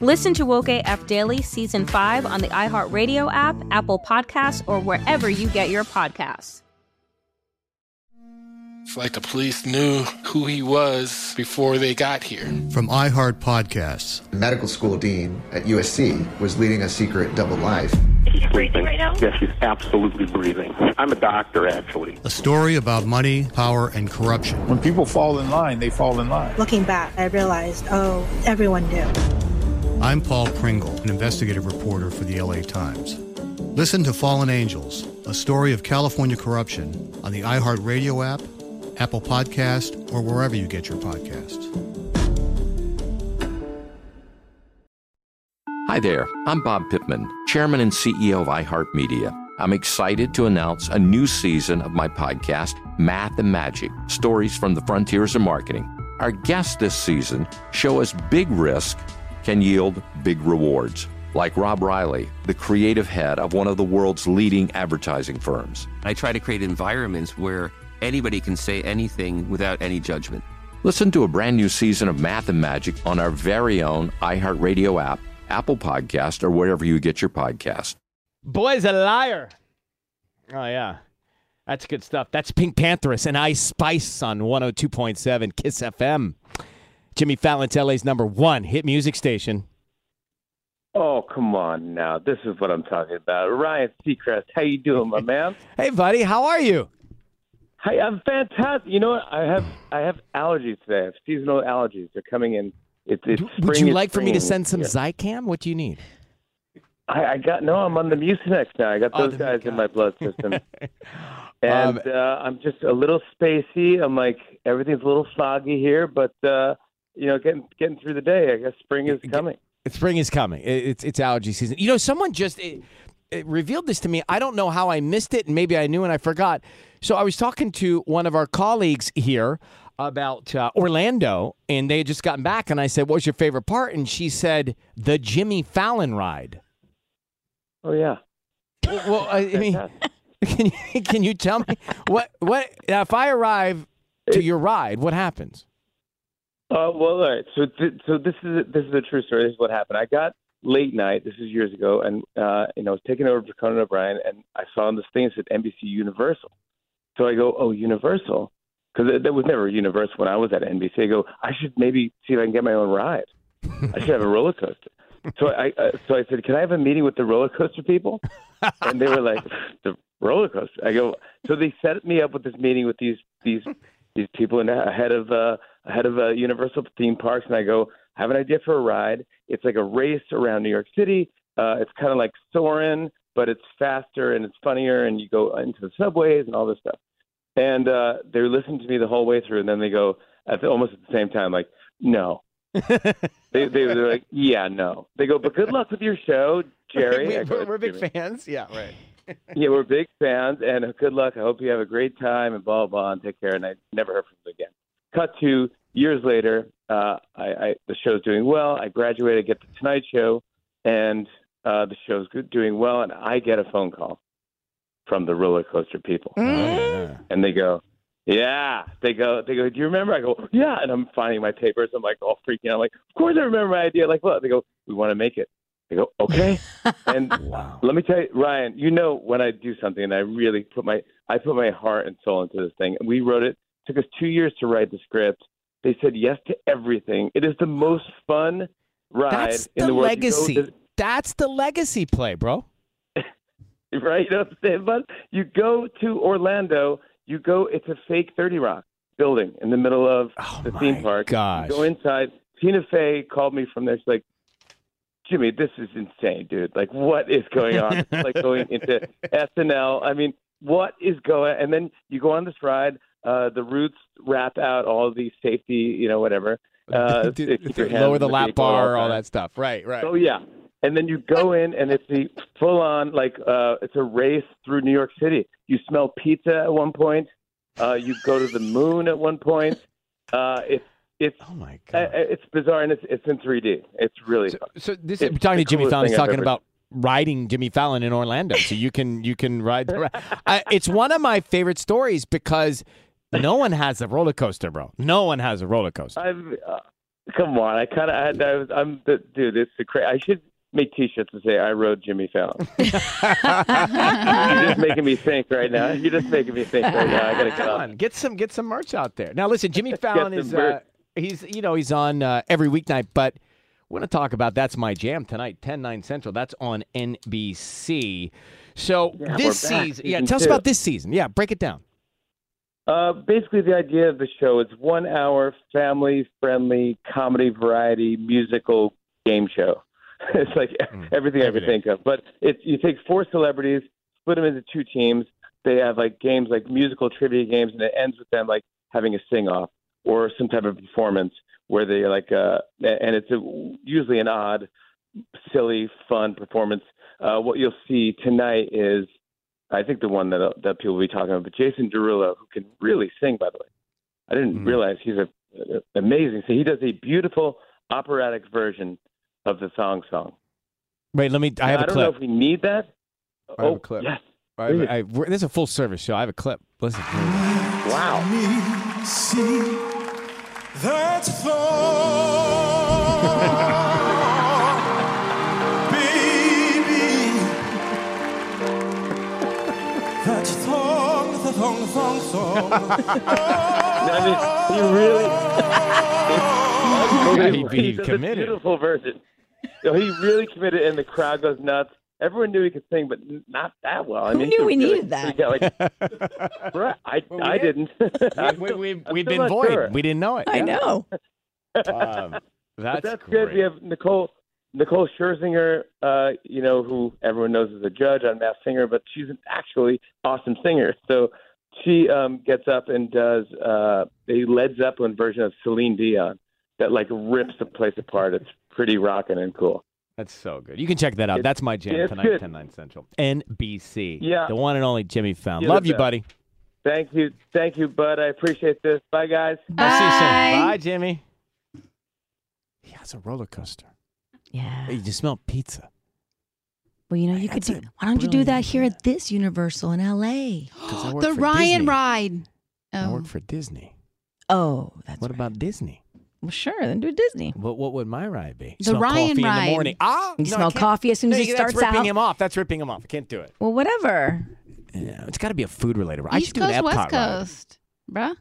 Listen to Woke AF Daily Season 5 on the iHeartRadio app, Apple Podcasts, or wherever you get your podcasts. It's like the police knew who he was before they got here. From iHeart Podcasts. Medical school dean at USC was leading a secret double life. She's breathing right now? Yes, she's absolutely breathing. I'm a doctor, actually. A story about money, power, and corruption. When people fall in line, they fall in line. Looking back, I realized, oh, everyone knew. I'm Paul Pringle, an investigative reporter for the LA Times. Listen to Fallen Angels, a story of California corruption on the iHeartRadio app, Apple Podcast, or wherever you get your podcasts. Hi there, I'm Bob Pittman, Chairman and CEO of iHeartMedia. I'm excited to announce a new season of my podcast, Math and Magic Stories from the Frontiers of Marketing. Our guests this season show us big risk can yield big rewards, like Rob Reilly, the creative head of one of the world's leading advertising firms. I try to create environments where anybody can say anything without any judgment. Listen to a brand new season of Math and Magic on our very own iHeartRadio app, Apple Podcast, or wherever you get your podcast. Boy's a liar. Oh, yeah. That's good stuff. That's Pink Pantheress and Ice Spice on 102.7 KIIS FM. Jimmy Fallon's LA's number one hit music station. Oh, come on now. This is what I'm talking about. Ryan Seacrest, how you doing, my man? hey, buddy. How are you? Hi, I'm fantastic. You know what? I have I have allergies today. I have seasonal allergies. They're coming in. It's, it's Would you like for me to send some here. Zicam? What do you need? I, I got no. I'm on the Mucinex now. I got Oh, those the- guys in my blood system, and Um, uh, I'm just a little spacey. I'm like everything's a little foggy here, but uh, you know, getting getting through the day. I guess spring is coming. Spring is coming. It's it's allergy season. You know, someone just it, it revealed this to me. I don't know how I missed it, and maybe I knew and I forgot. So I was talking to one of our colleagues here about uh, Orlando, and they had just gotten back, and I said, "What was your favorite part?" And she said, "The Jimmy Fallon ride." Oh yeah. Well, I, I mean, can you can you tell me what what if I arrive to your ride, what happens? Uh, well, all right. So, th- so this is this is a true story. This is what happened. I got late night. This is years ago, and uh, you know, I was taking over for Conan O'Brien, and I saw on this thing that said NBC Universal. So I go, oh, Universal, because there was never Universal when I was at NBC. I go, I should maybe see if I can get my own ride. I should have a roller coaster. So I uh, so I said, can I have a meeting with the roller coaster people? And they were like, the roller coaster. I go, so they set me up with this meeting with these these these people in ahead of uh, ahead of uh, Universal theme parks, and I go, I have an idea for a ride. It's like a race around New York City. Uh, it's kind of like Soarin', but it's faster and it's funnier, and you go into the subways and all this stuff. And uh, they're listening to me the whole way through, and then they go at the, almost at the same time, like, no. they, they they're like, yeah, no. They go, but good luck with your show, Jerry. We, are we're big "Jimmy." fans. Yeah, right. yeah, we're big fans, and good luck. I hope you have a great time, and blah, blah blah, and take care. And I never heard from them again. Cut to years later, uh, I, I the show's doing well. I graduated, get the Tonight Show, and uh, the show's doing well, and I get a phone call from the roller coaster people, and they go, "Yeah." They go, "They go." Do you remember? I go, "Yeah," and I'm finding my papers. I'm like all freaking out. I'm like, "Of course I remember my idea." Like, what? They go, "We want to make it." They go, "Okay." and let me tell you, Ryan, you know when I do something and I really put my I put my heart and soul into this thing. We wrote it. Took us two years to write the script. They said yes to everything. It is the most fun ride That's in the the world. Legacy. That's the legacy play, bro. right? You know what I'm saying? But you go to Orlando, you go. It's a fake Thirty Rock building in the middle of oh the theme park. gosh. You go inside. Tina Fey called me from there. She's like, Jimmy, this is insane, dude. Like, what is going on? It's like going into SNL. I mean, what is going? On? And then you go on this ride. Uh, the Roots rap out all the safety, you know, whatever. Uh, Lower the lap bar, all all that stuff. Right, right. Oh yeah. And then you go in and it's the full on like uh it's a race through New York City. You smell pizza at one point. Uh you go to the moon at one point. Uh it's it's oh my god. it's bizarre and it's it's in 3D. It's really fun. So this It's I'm talking to Jimmy Fallon. He's talking ever about riding Jimmy Fallon in Orlando. So you can you can ride. The, I, it's one of my favorite stories because no one has a roller coaster, bro. No one has a roller coaster. I've uh, come on. I kind of I, I was I'm the dude, it's the cra- I should make t-shirts and say I rode Jimmy Fallon. You're just making me think right now. You're just making me think right now. I got to get Come on. on, get some get some merch out there. Now listen, Jimmy Fallon is uh, he's you know he's on uh, every weeknight, but we're going to talk about that's my jam tonight, 10 9 Central. That's on NBC. So Yeah, this season, yeah, season tell us about this season. Yeah, break it down. Uh, basically, the idea of the show is one hour family friendly comedy variety musical game show. it's like everything I could think of. But it's you take four celebrities, split them into two teams. They have like games like musical trivia games, and it ends with them like having a sing off or some type of performance where they like uh and it's a, usually an odd, silly, fun performance. Uh, what you'll see tonight is I think the one that uh, that people will be talking about, but Jason Derulo, who can really sing, by the way. I didn't mm-hmm. realize he's a, a- amazing. So he does a beautiful operatic version of the Thong Song. Wait, let me. I have I a don't clip. know if we need that. I have oh, a clip. yes. I have a- I- we're- this is a full service show. I have a clip. Listen. Wow. Thong, thong. I mean, he really. Yeah, he- he He does a committed. beautiful version. So he really committed, and the crowd goes nuts. Everyone knew he could sing, but not that well. I Who mean, knew we really- needed that? he got like- Right, I, I didn't. we, we, I'm we'd still been void. sure. We didn't know it. I Yeah. know. Um, that's that's great. good. We have Nicole Nicole Scherzinger, uh, you know, who everyone knows as a judge on Masked Singer, but she's an actually awesome singer. So she um, gets up and does uh, a Led Zeppelin version of Celine Dion that like rips the place apart. It's pretty rocking and cool. That's so good. You can check that out. It's- That's my jam tonight, good. 10 9 Central. NBC. Yeah. The one and only Jimmy Fallon. You're Love you, buddy. Thank you, thank you, Bud. I appreciate this. Bye, guys. I'll see you soon. Bye, Jimmy. He has a roller coaster. Yeah. You just smell pizza. Well, you know, you could do. Why don't you do that here at this Universal in L.A.? The Ryan Disney. ride. I Oh. work for Disney. Oh, that's What about Disney? well, sure. Then do Disney. What, what would my ride be? The Smell Ryan coffee in ride. the morning. Ah, You no, I smell can't- coffee as soon as No, he that's starts ripping out. him off. That's ripping him off. I can't do it. Well, whatever. Yeah, it's got to be a food related. Ride. I East should do Coast, an Epcot West ride. Coast, bruh.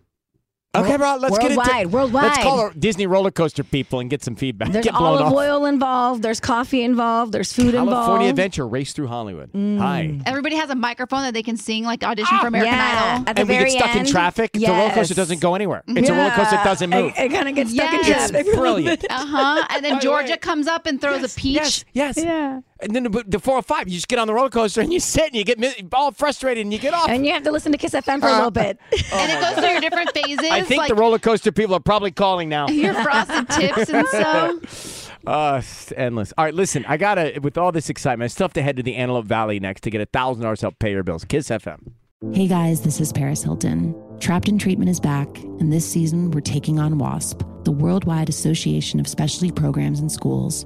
Okay, bro. Let's get Worldwide, into worldwide. Let's call our Disney roller coaster people and get some feedback. There's get olive off. oil involved. There's coffee involved. There's food California involved. California Adventure race through Hollywood. Mm. Hi. Everybody has a microphone that they can sing, like audition for American yeah. Idol. At the and we get stuck in end, traffic. The roller coaster yes. doesn't go anywhere. It's a roller coaster that doesn't move. It, kind of gets stuck in traffic. for a little brilliant. Uh huh. And then Georgia comes up and throws a peach. Yes, yes. Yeah. And then the, the 405, you just get on the roller coaster and you sit and you get all frustrated and you get off. And you have to listen to KIIS FM for a little bit. and it goes through your different phases. I think like the roller coaster people are probably calling now. your frosted tips and so. Uh, it's endless. All right, listen, I gotta with all this excitement, I still have to head to the Antelope Valley next to get a thousand dollars to help pay your bills. KIIS FM. Hey guys, this is Paris Hilton. Trapped in Treatment is back, and this season we're taking on WASP, the Worldwide Association of Specialty Programs and Schools.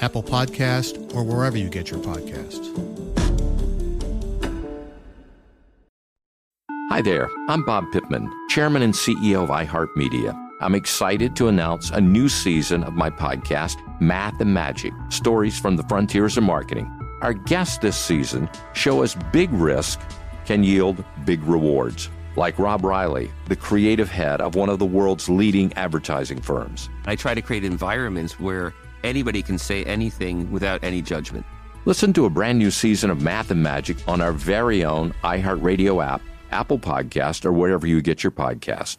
Apple Podcast, or wherever you get your podcasts. Hi there, I'm Bob Pittman, Chairman and CEO of iHeartMedia. I'm excited to announce a new season of my podcast, Math and Magic Stories from the Frontiers of Marketing. Our guests this season show us big risk can yield big rewards, like Rob Reilly, the creative head of one of the world's leading advertising firms. I try to create environments where anybody can say anything without any judgment. Listen to a brand new season of Math and Magic on our very own iHeartRadio app, Apple Podcast, or wherever you get your podcast.